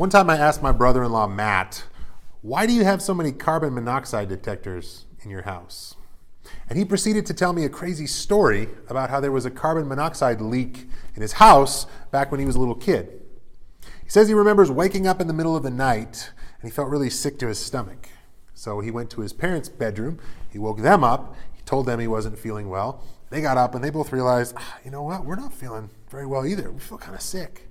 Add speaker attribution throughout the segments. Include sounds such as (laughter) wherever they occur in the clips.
Speaker 1: One time I asked my brother in law, Matt, why do you have so many carbon monoxide detectors in your house? And he proceeded to tell me a crazy story about how there was a carbon monoxide leak in his house back when he was a little kid. He says he remembers waking up in the middle of the night and he felt really sick to his stomach. So he went to his parents' bedroom, he woke them up, he told them he wasn't feeling well. They got up and they both realized, ah, you know what, we're not feeling very well either. We feel kind of sick.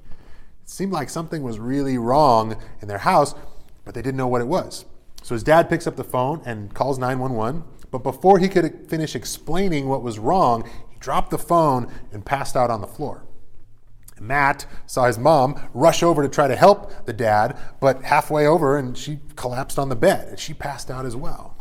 Speaker 1: Seemed like something was really wrong in their house, but they didn't know what it was. So his dad picks up the phone and calls 911. But before he could finish explaining what was wrong, he dropped the phone and passed out on the floor. Matt saw his mom rush over to try to help the dad, but halfway over and she collapsed on the bed and she passed out as well.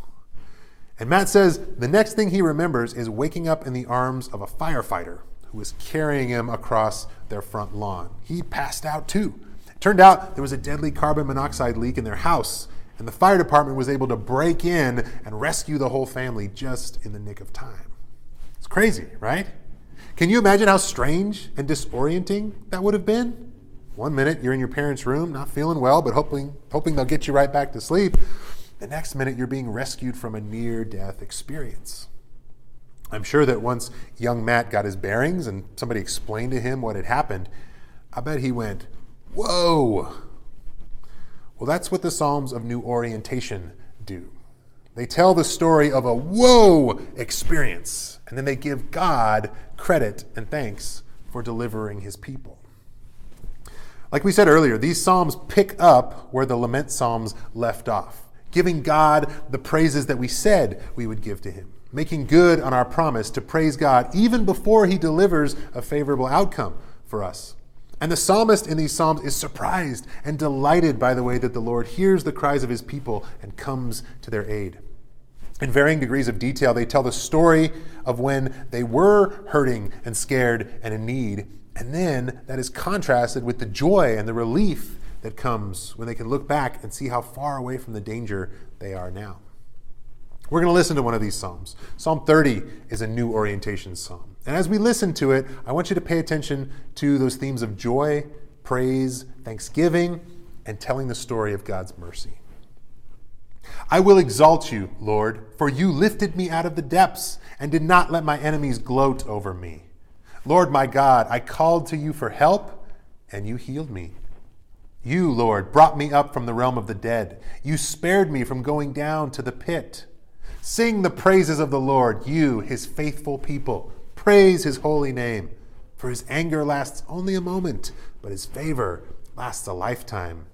Speaker 1: And Matt says the next thing he remembers is waking up in the arms of a firefighter who was carrying him across their front lawn. He passed out too. It turned out there was a deadly carbon monoxide leak in their house, and the fire department was able to break in and rescue the whole family just in the nick of time. It's crazy, right? Can you imagine how strange and disorienting that would have been? One minute you're in your parents' room, not feeling well, but hoping, hoping they'll get you right back to sleep. The next minute you're being rescued from a near death experience. I'm sure that once young Matt got his bearings and somebody explained to him what had happened, I bet he went, Whoa! Well, that's what the Psalms of New Orientation do. They tell the story of a whoa experience, and then they give God credit and thanks for delivering his people. Like we said earlier, these Psalms pick up where the Lament Psalms left off, giving God the praises that we said we would give to him, making good on our promise to praise God even before he delivers a favorable outcome for us. And the psalmist in these Psalms is surprised and delighted by the way that the Lord hears the cries of his people and comes to their aid. In varying degrees of detail, they tell the story of when they were hurting and scared and in need. And then that is contrasted with the joy and the relief that comes when they can look back and see how far away from the danger they are now. We're going to listen to one of these Psalms. Psalm 30 is a new orientation psalm. And as we listen to it, I want you to pay attention to those themes of joy, praise, thanksgiving, and telling the story of God's mercy. I will exalt you, Lord, for you lifted me out of the depths and did not let my enemies gloat over me. Lord my God, I called to you for help, and you healed me. You, Lord, brought me up from the realm of the dead. You spared me from going down to the pit. Sing the praises of the Lord, you, his faithful people. Praise his holy name. For his anger lasts only a moment, but his favor lasts a lifetime.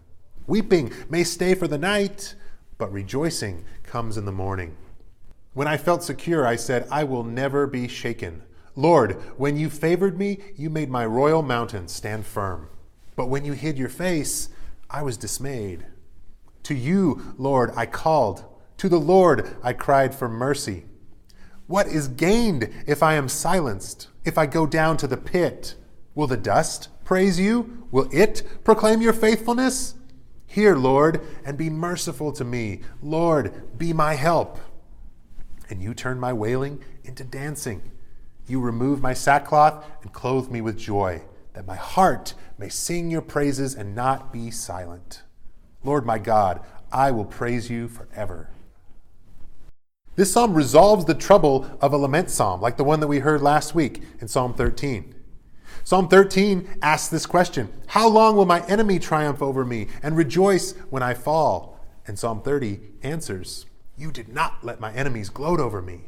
Speaker 1: Weeping may stay for the night but rejoicing comes in the morning. When I felt secure, I said, I will never be shaken. Lord, when you favored me, you made my royal mountain stand firm. But when you hid your face, I was dismayed. To you, Lord, I called. To the Lord, I cried for mercy. What is gained if I am silenced, if I go down to the pit? Will the dust praise you? Will it proclaim your faithfulness? Hear, Lord, and be merciful to me. Lord, be my help. And you turn my wailing into dancing. You remove my sackcloth and clothe me with joy, that my heart may sing your praises and not be silent. Lord my God, I will praise you forever. This psalm resolves the trouble of a lament psalm, like the one that we heard last week in Psalm 13. Psalm 13 asks this question How long will my enemy triumph over me and rejoice when I fall? And Psalm 30 answers, You did not let my enemies gloat over me.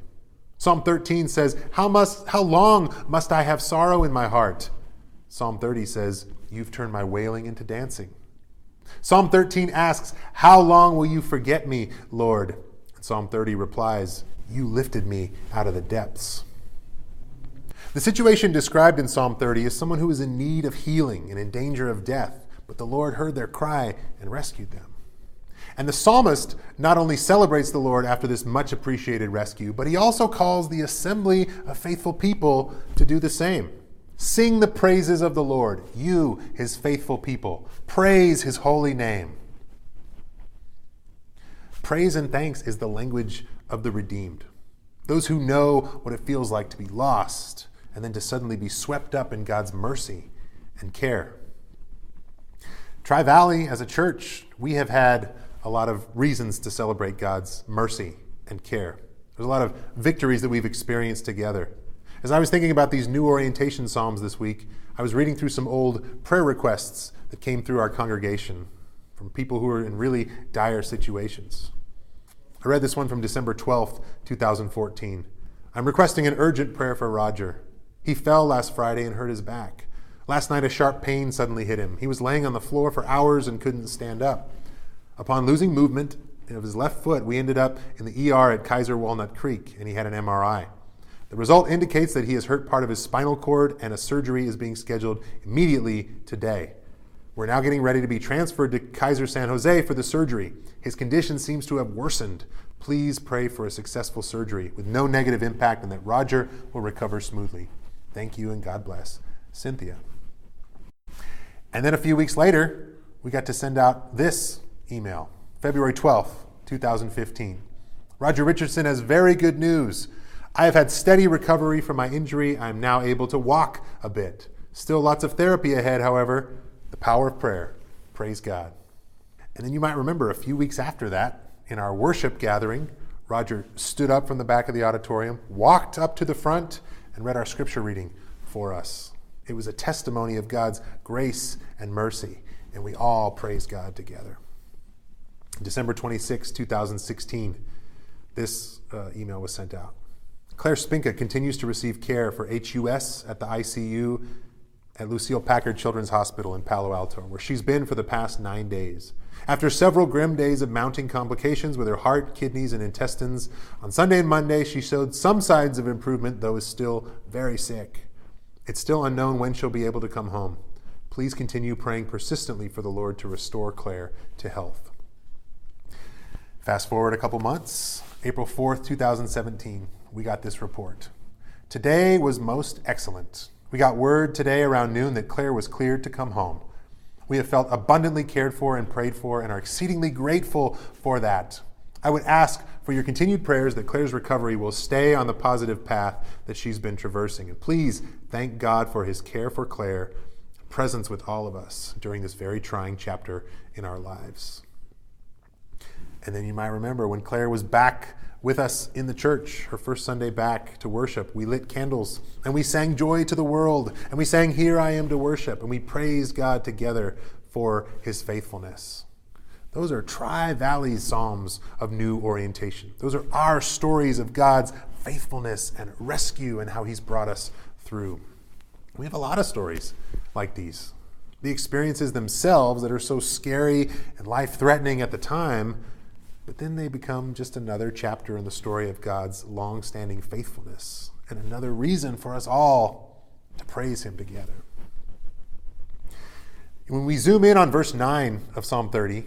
Speaker 1: Psalm 13 says, How, must, how long must I have sorrow in my heart? Psalm 30 says, You've turned my wailing into dancing. Psalm 13 asks, How long will you forget me, Lord? Psalm 30 replies, You lifted me out of the depths. The situation described in Psalm 30 is someone who is in need of healing and in danger of death, but the Lord heard their cry and rescued them. And the psalmist not only celebrates the Lord after this much appreciated rescue, but he also calls the assembly of faithful people to do the same. Sing the praises of the Lord, you, his faithful people. Praise his holy name. Praise and thanks is the language of the redeemed. Those who know what it feels like to be lost and then to suddenly be swept up in God's mercy and care. Tri Valley, as a church, we have had a lot of reasons to celebrate God's mercy and care. There's a lot of victories that we've experienced together. As I was thinking about these new orientation psalms this week, I was reading through some old prayer requests that came through our congregation from people who are in really dire situations. I read this one from December 12th, 2014. I'm requesting an urgent prayer for Roger. He fell last Friday and hurt his back. Last night, a sharp pain suddenly hit him. He was laying on the floor for hours and couldn't stand up. Upon losing movement of his left foot, we ended up in the ER at Kaiser Walnut Creek, and he had an MRI. The result indicates that he has hurt part of his spinal cord, and a surgery is being scheduled immediately today. We're now getting ready to be transferred to Kaiser San Jose for the surgery. His condition seems to have worsened. Please pray for a successful surgery with no negative impact and that Roger will recover smoothly. Thank you and God bless. Cynthia. And then a few weeks later, we got to send out this email February 12th, 2015. Roger Richardson has very good news. I have had steady recovery from my injury. I am now able to walk a bit. Still lots of therapy ahead, however. The power of prayer. Praise God. And then you might remember a few weeks after that, in our worship gathering, Roger stood up from the back of the auditorium, walked up to the front, and read our scripture reading for us. It was a testimony of God's grace and mercy, and we all praise God together. December 26, 2016, this uh, email was sent out. Claire Spinka continues to receive care for HUS at the ICU at Lucile Packard Children's Hospital in Palo Alto, where she's been for the past nine days. After several grim days of mounting complications with her heart, kidneys, and intestines, on Sunday and Monday she showed some signs of improvement, though is still very sick. It's still unknown when she'll be able to come home. Please continue praying persistently for the Lord to restore Claire to health. Fast forward a couple months, April 4th, 2017 we got this report. Today was most excellent. We got word today around noon that Claire was cleared to come home. We have felt abundantly cared for and prayed for and are exceedingly grateful for that. I would ask for your continued prayers that Claire's recovery will stay on the positive path that she's been traversing. And please thank God for his care for Claire, presence with all of us during this very trying chapter in our lives. And then you might remember when Claire was back with us in the church, her first Sunday back to worship. We lit candles and we sang Joy to the World and we sang Here I Am to Worship and we praised God together for his faithfulness. Those are Tri Valley Psalms of new orientation. Those are our stories of God's faithfulness and rescue and how he's brought us through. We have a lot of stories like these. The experiences themselves that are so scary and life threatening at the time but then they become just another chapter in the story of God's long standing faithfulness and another reason for us all to praise Him together. When we zoom in on verse 9 of Psalm 30,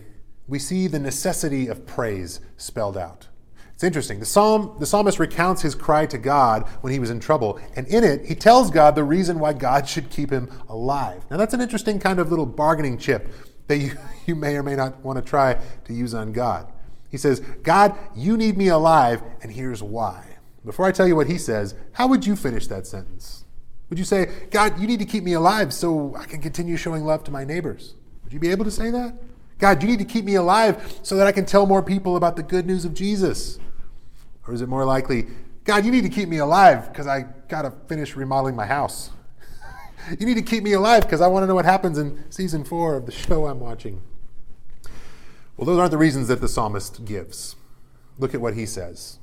Speaker 1: we see the necessity of praise spelled out. It's interesting. The, psalm, the psalmist recounts his cry to God when he was in trouble, and in it, he tells God the reason why God should keep him alive. Now, that's an interesting kind of little bargaining chip that you, (laughs) you may or may not want to try to use on God. He says, God, you need me alive, and here's why. Before I tell you what he says, how would you finish that sentence? Would you say, God, you need to keep me alive so I can continue showing love to my neighbors? Would you be able to say that? God, you need to keep me alive so that I can tell more people about the good news of Jesus? Or is it more likely, God, you need to keep me alive because I got to finish remodeling my house? (laughs) you need to keep me alive because I want to know what happens in season four of the show I'm watching. Well, those aren't the reasons that the psalmist gives. Look at what he says.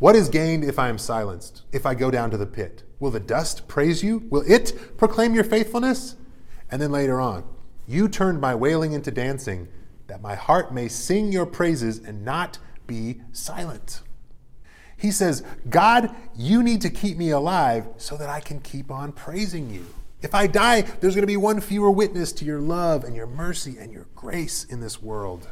Speaker 1: What is gained if I am silenced, if I go down to the pit? Will the dust praise you? Will it proclaim your faithfulness? And then later on, you turned my wailing into dancing, that my heart may sing your praises and not be silent. He says, God, you need to keep me alive so that I can keep on praising you. If I die, there's going to be one fewer witness to your love and your mercy and your grace in this world.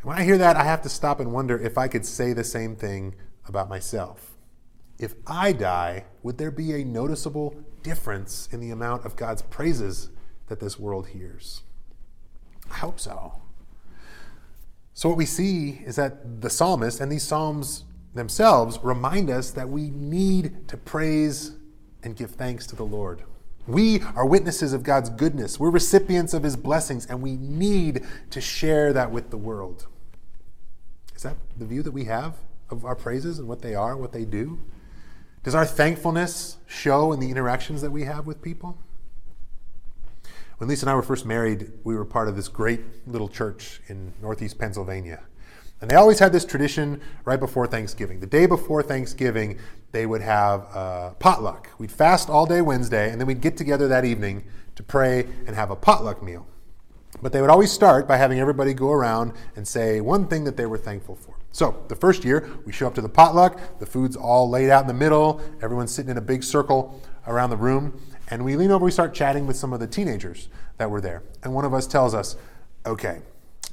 Speaker 1: And when I hear that, I have to stop and wonder if I could say the same thing about myself. If I die, would there be a noticeable difference in the amount of God's praises that this world hears? I hope so. So, what we see is that the psalmist and these psalms themselves remind us that we need to praise and give thanks to the Lord. We are witnesses of God's goodness. We're recipients of his blessings, and we need to share that with the world. Is that the view that we have of our praises and what they are, what they do? Does our thankfulness show in the interactions that we have with people? When Lisa and I were first married, we were part of this great little church in northeast Pennsylvania. And they always had this tradition right before Thanksgiving. The day before Thanksgiving, they would have a potluck. We'd fast all day Wednesday, and then we'd get together that evening to pray and have a potluck meal. But they would always start by having everybody go around and say one thing that they were thankful for. So the first year, we show up to the potluck, the food's all laid out in the middle, everyone's sitting in a big circle around the room, and we lean over, we start chatting with some of the teenagers that were there. And one of us tells us, okay,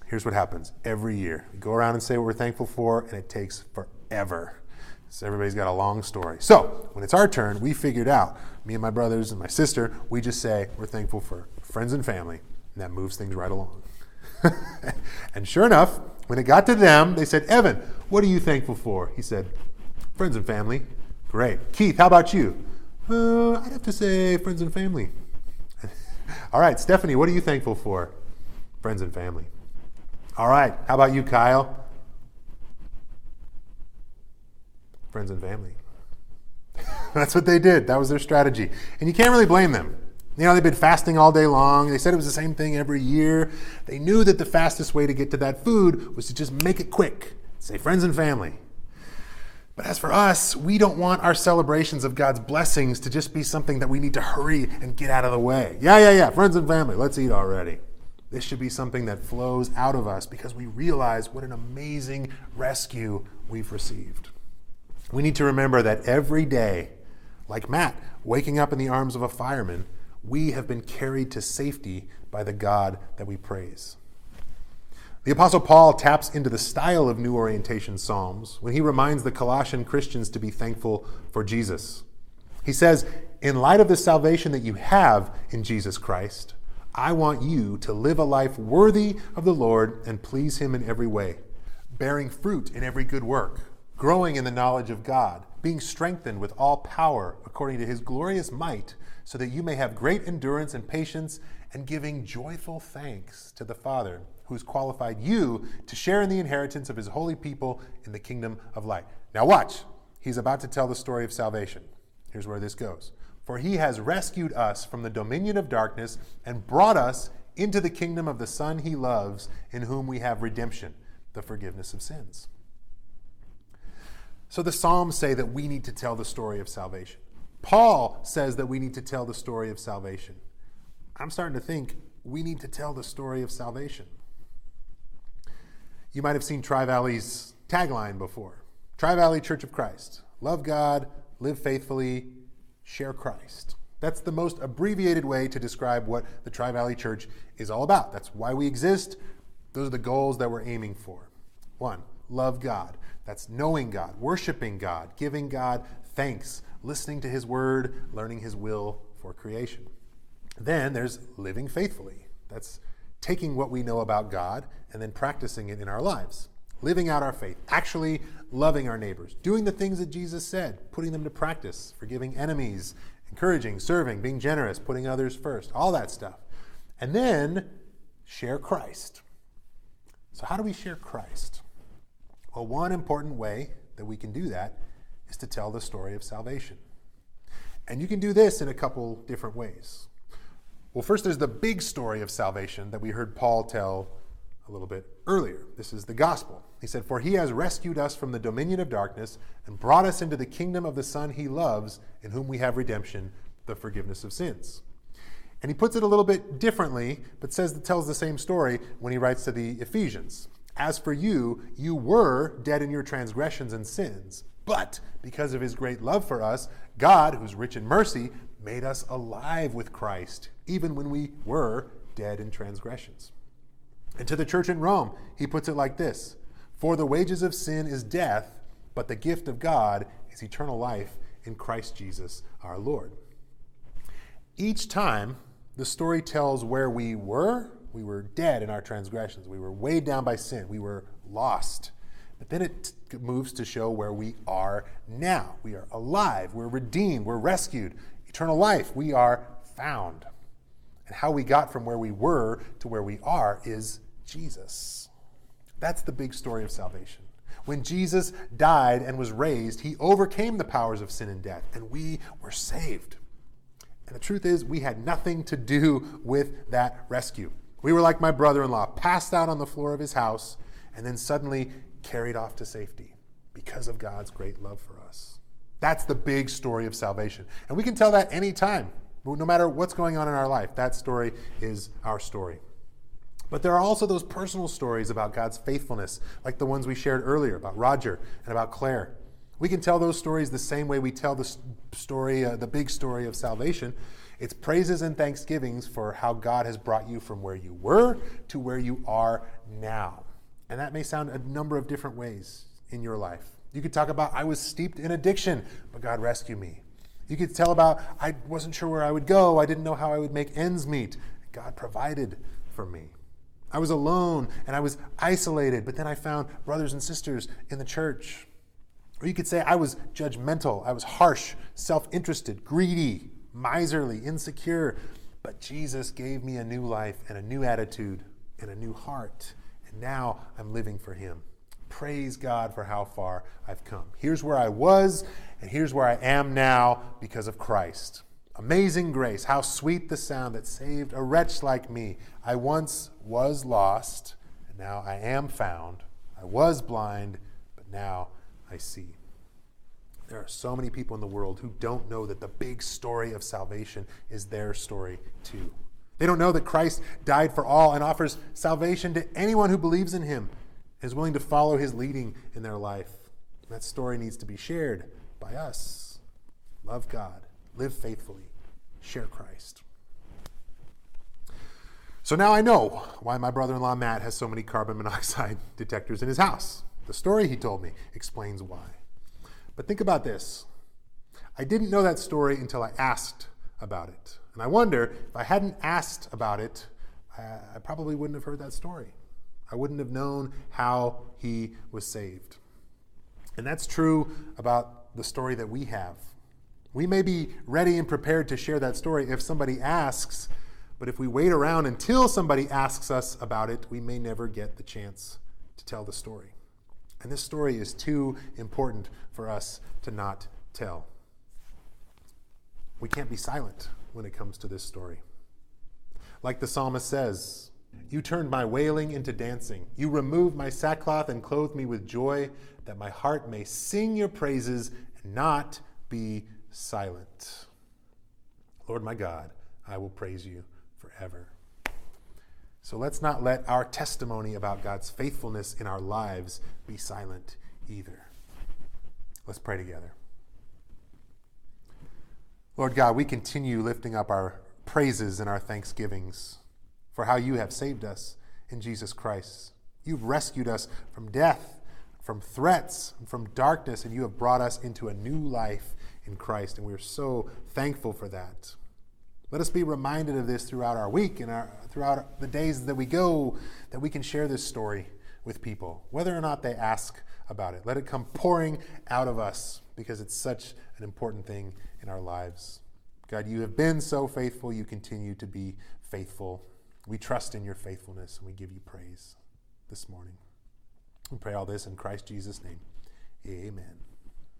Speaker 1: here's what happens every year. We go around and say what we're thankful for, and it takes forever. So everybody's got a long story. So when it's our turn, we figured out, me and my brothers and my sister, we just say we're thankful for friends and family, and that moves things right along. (laughs) and sure enough, when it got to them, they said, Evan, what are you thankful for? He said, friends and family. Great. Keith, how about you? Uh, I'd have to say friends and family. (laughs) All right, Stephanie, what are you thankful for? Friends and family. All right, how about you, Kyle? Friends and family. (laughs) That's what they did. That was their strategy. And you can't really blame them. You know, they've been fasting all day long. They said it was the same thing every year. They knew that the fastest way to get to that food was to just make it quick. Say friends and family. But as for us, we don't want our celebrations of God's blessings to just be something that we need to hurry and get out of the way. Yeah, yeah, yeah, friends and family, let's eat already. This should be something that flows out of us because we realize what an amazing rescue we've received. We need to remember that every day, like Matt waking up in the arms of a fireman, we have been carried to safety by the God that we praise. The Apostle Paul taps into the style of New Orientation Psalms when he reminds the Colossian Christians to be thankful for Jesus. He says, In light of the salvation that you have in Jesus Christ, I want you to live a life worthy of the Lord and please Him in every way, bearing fruit in every good work, growing in the knowledge of God, being strengthened with all power according to His glorious might so that you may have great endurance and patience and giving joyful thanks to the Father who's qualified you to share in the inheritance of his holy people in the kingdom of light. Now, watch. He's about to tell the story of salvation. Here's where this goes. For he has rescued us from the dominion of darkness and brought us into the kingdom of the Son he loves, in whom we have redemption, the forgiveness of sins. So the Psalms say that we need to tell the story of salvation. Paul says that we need to tell the story of salvation. I'm starting to think we need to tell the story of salvation. You might have seen Tri Valley's tagline before Tri Valley Church of Christ. Love God, live faithfully, share Christ. That's the most abbreviated way to describe what the Tri Valley Church is all about. That's why we exist. Those are the goals that we're aiming for. One, love God. That's knowing God, worshiping God, giving God thanks, listening to His word, learning His will for creation. Then there's living faithfully. That's taking what we know about God and then practicing it in our lives. Living out our faith, actually loving our neighbors, doing the things that Jesus said, putting them to practice, forgiving enemies, encouraging, serving, being generous, putting others first, all that stuff. And then share Christ. So, how do we share Christ? Well, one important way that we can do that is to tell the story of salvation. And you can do this in a couple different ways. Well, first, there's the big story of salvation that we heard Paul tell a little bit earlier. This is the gospel. He said, For he has rescued us from the dominion of darkness and brought us into the kingdom of the Son he loves, in whom we have redemption, the forgiveness of sins. And he puts it a little bit differently, but says tells the same story when he writes to the Ephesians. As for you, you were dead in your transgressions and sins but because of his great love for us, God, who's rich in mercy, made us alive with Christ, even when we were dead in transgressions. And to the church in Rome, he puts it like this For the wages of sin is death, but the gift of God is eternal life in Christ Jesus our Lord. Each time, the story tells where we were. We were dead in our transgressions. We were weighed down by sin. We were lost. But then it moves to show where we are now. We are alive, we're redeemed, we're rescued, eternal life. We are found. And how we got from where we were to where we are is Jesus. That's the big story of salvation. When Jesus died and was raised, he overcame the powers of sin and death, and we were saved. And the truth is, we had nothing to do with that rescue. We were like my brother in law, passed out on the floor of his house, and then suddenly carried off to safety because of God's great love for us. That's the big story of salvation. And we can tell that anytime, no matter what's going on in our life. That story is our story. But there are also those personal stories about God's faithfulness, like the ones we shared earlier about Roger and about Claire. We can tell those stories the same way we tell the story, uh, the big story of salvation. It's praises and thanksgivings for how God has brought you from where you were to where you are now. And that may sound a number of different ways in your life. You could talk about, I was steeped in addiction, but God rescued me. You could tell about, I wasn't sure where I would go, I didn't know how I would make ends meet. God provided for me. I was alone and I was isolated, but then I found brothers and sisters in the church. Or you could say I was judgmental, I was harsh, self interested, greedy, miserly, insecure. But Jesus gave me a new life and a new attitude and a new heart. And now I'm living for Him. Praise God for how far I've come. Here's where I was, and here's where I am now because of Christ. Amazing grace, how sweet the sound that saved a wretch like me. I once was lost, and now I am found. I was blind, but now I see. There are so many people in the world who don't know that the big story of salvation is their story too. They don't know that Christ died for all and offers salvation to anyone who believes in him is willing to follow his leading in their life. That story needs to be shared by us. Love God live faithfully, share Christ. So now I know why my brother in law Matt has so many carbon (laughs) monoxide detectors in his house. The story he told me explains why. But think about this I didn't know that story until I asked about it. And I wonder if I hadn't asked about it, I probably wouldn't have heard that story. I wouldn't have known how he was saved. And that's true about the story that we have we may be ready and prepared to share that story if somebody asks, but if we wait around until somebody asks us about it, we may never get the chance to tell the story. And this story is too important for us to not tell. We can't be silent when it comes to this story. Like the psalmist says, You turned my wailing into dancing. You removed my sackcloth and clothed me with joy, that my heart may sing your praises and not be silent. Lord my God, I will praise you forever. So let's not let our testimony about God's faithfulness in our lives be silent either. Let's pray together. Lord God, we continue lifting up our praises and our thanksgivings for how you have saved us in Jesus Christ. You've rescued us from death, from threats, from darkness, and you have brought us into a new life in Christ, and we are so thankful for that. Let us be reminded of this throughout our week and our, throughout the days that we go, that we can share this story with people, whether or not they ask about it. Let it come pouring out of us because it's such an important thing in our lives. God, you have been so faithful. You continue to be faithful. We trust in your faithfulness and we give you praise this morning. We pray all this in Christ Jesus' name. Amen.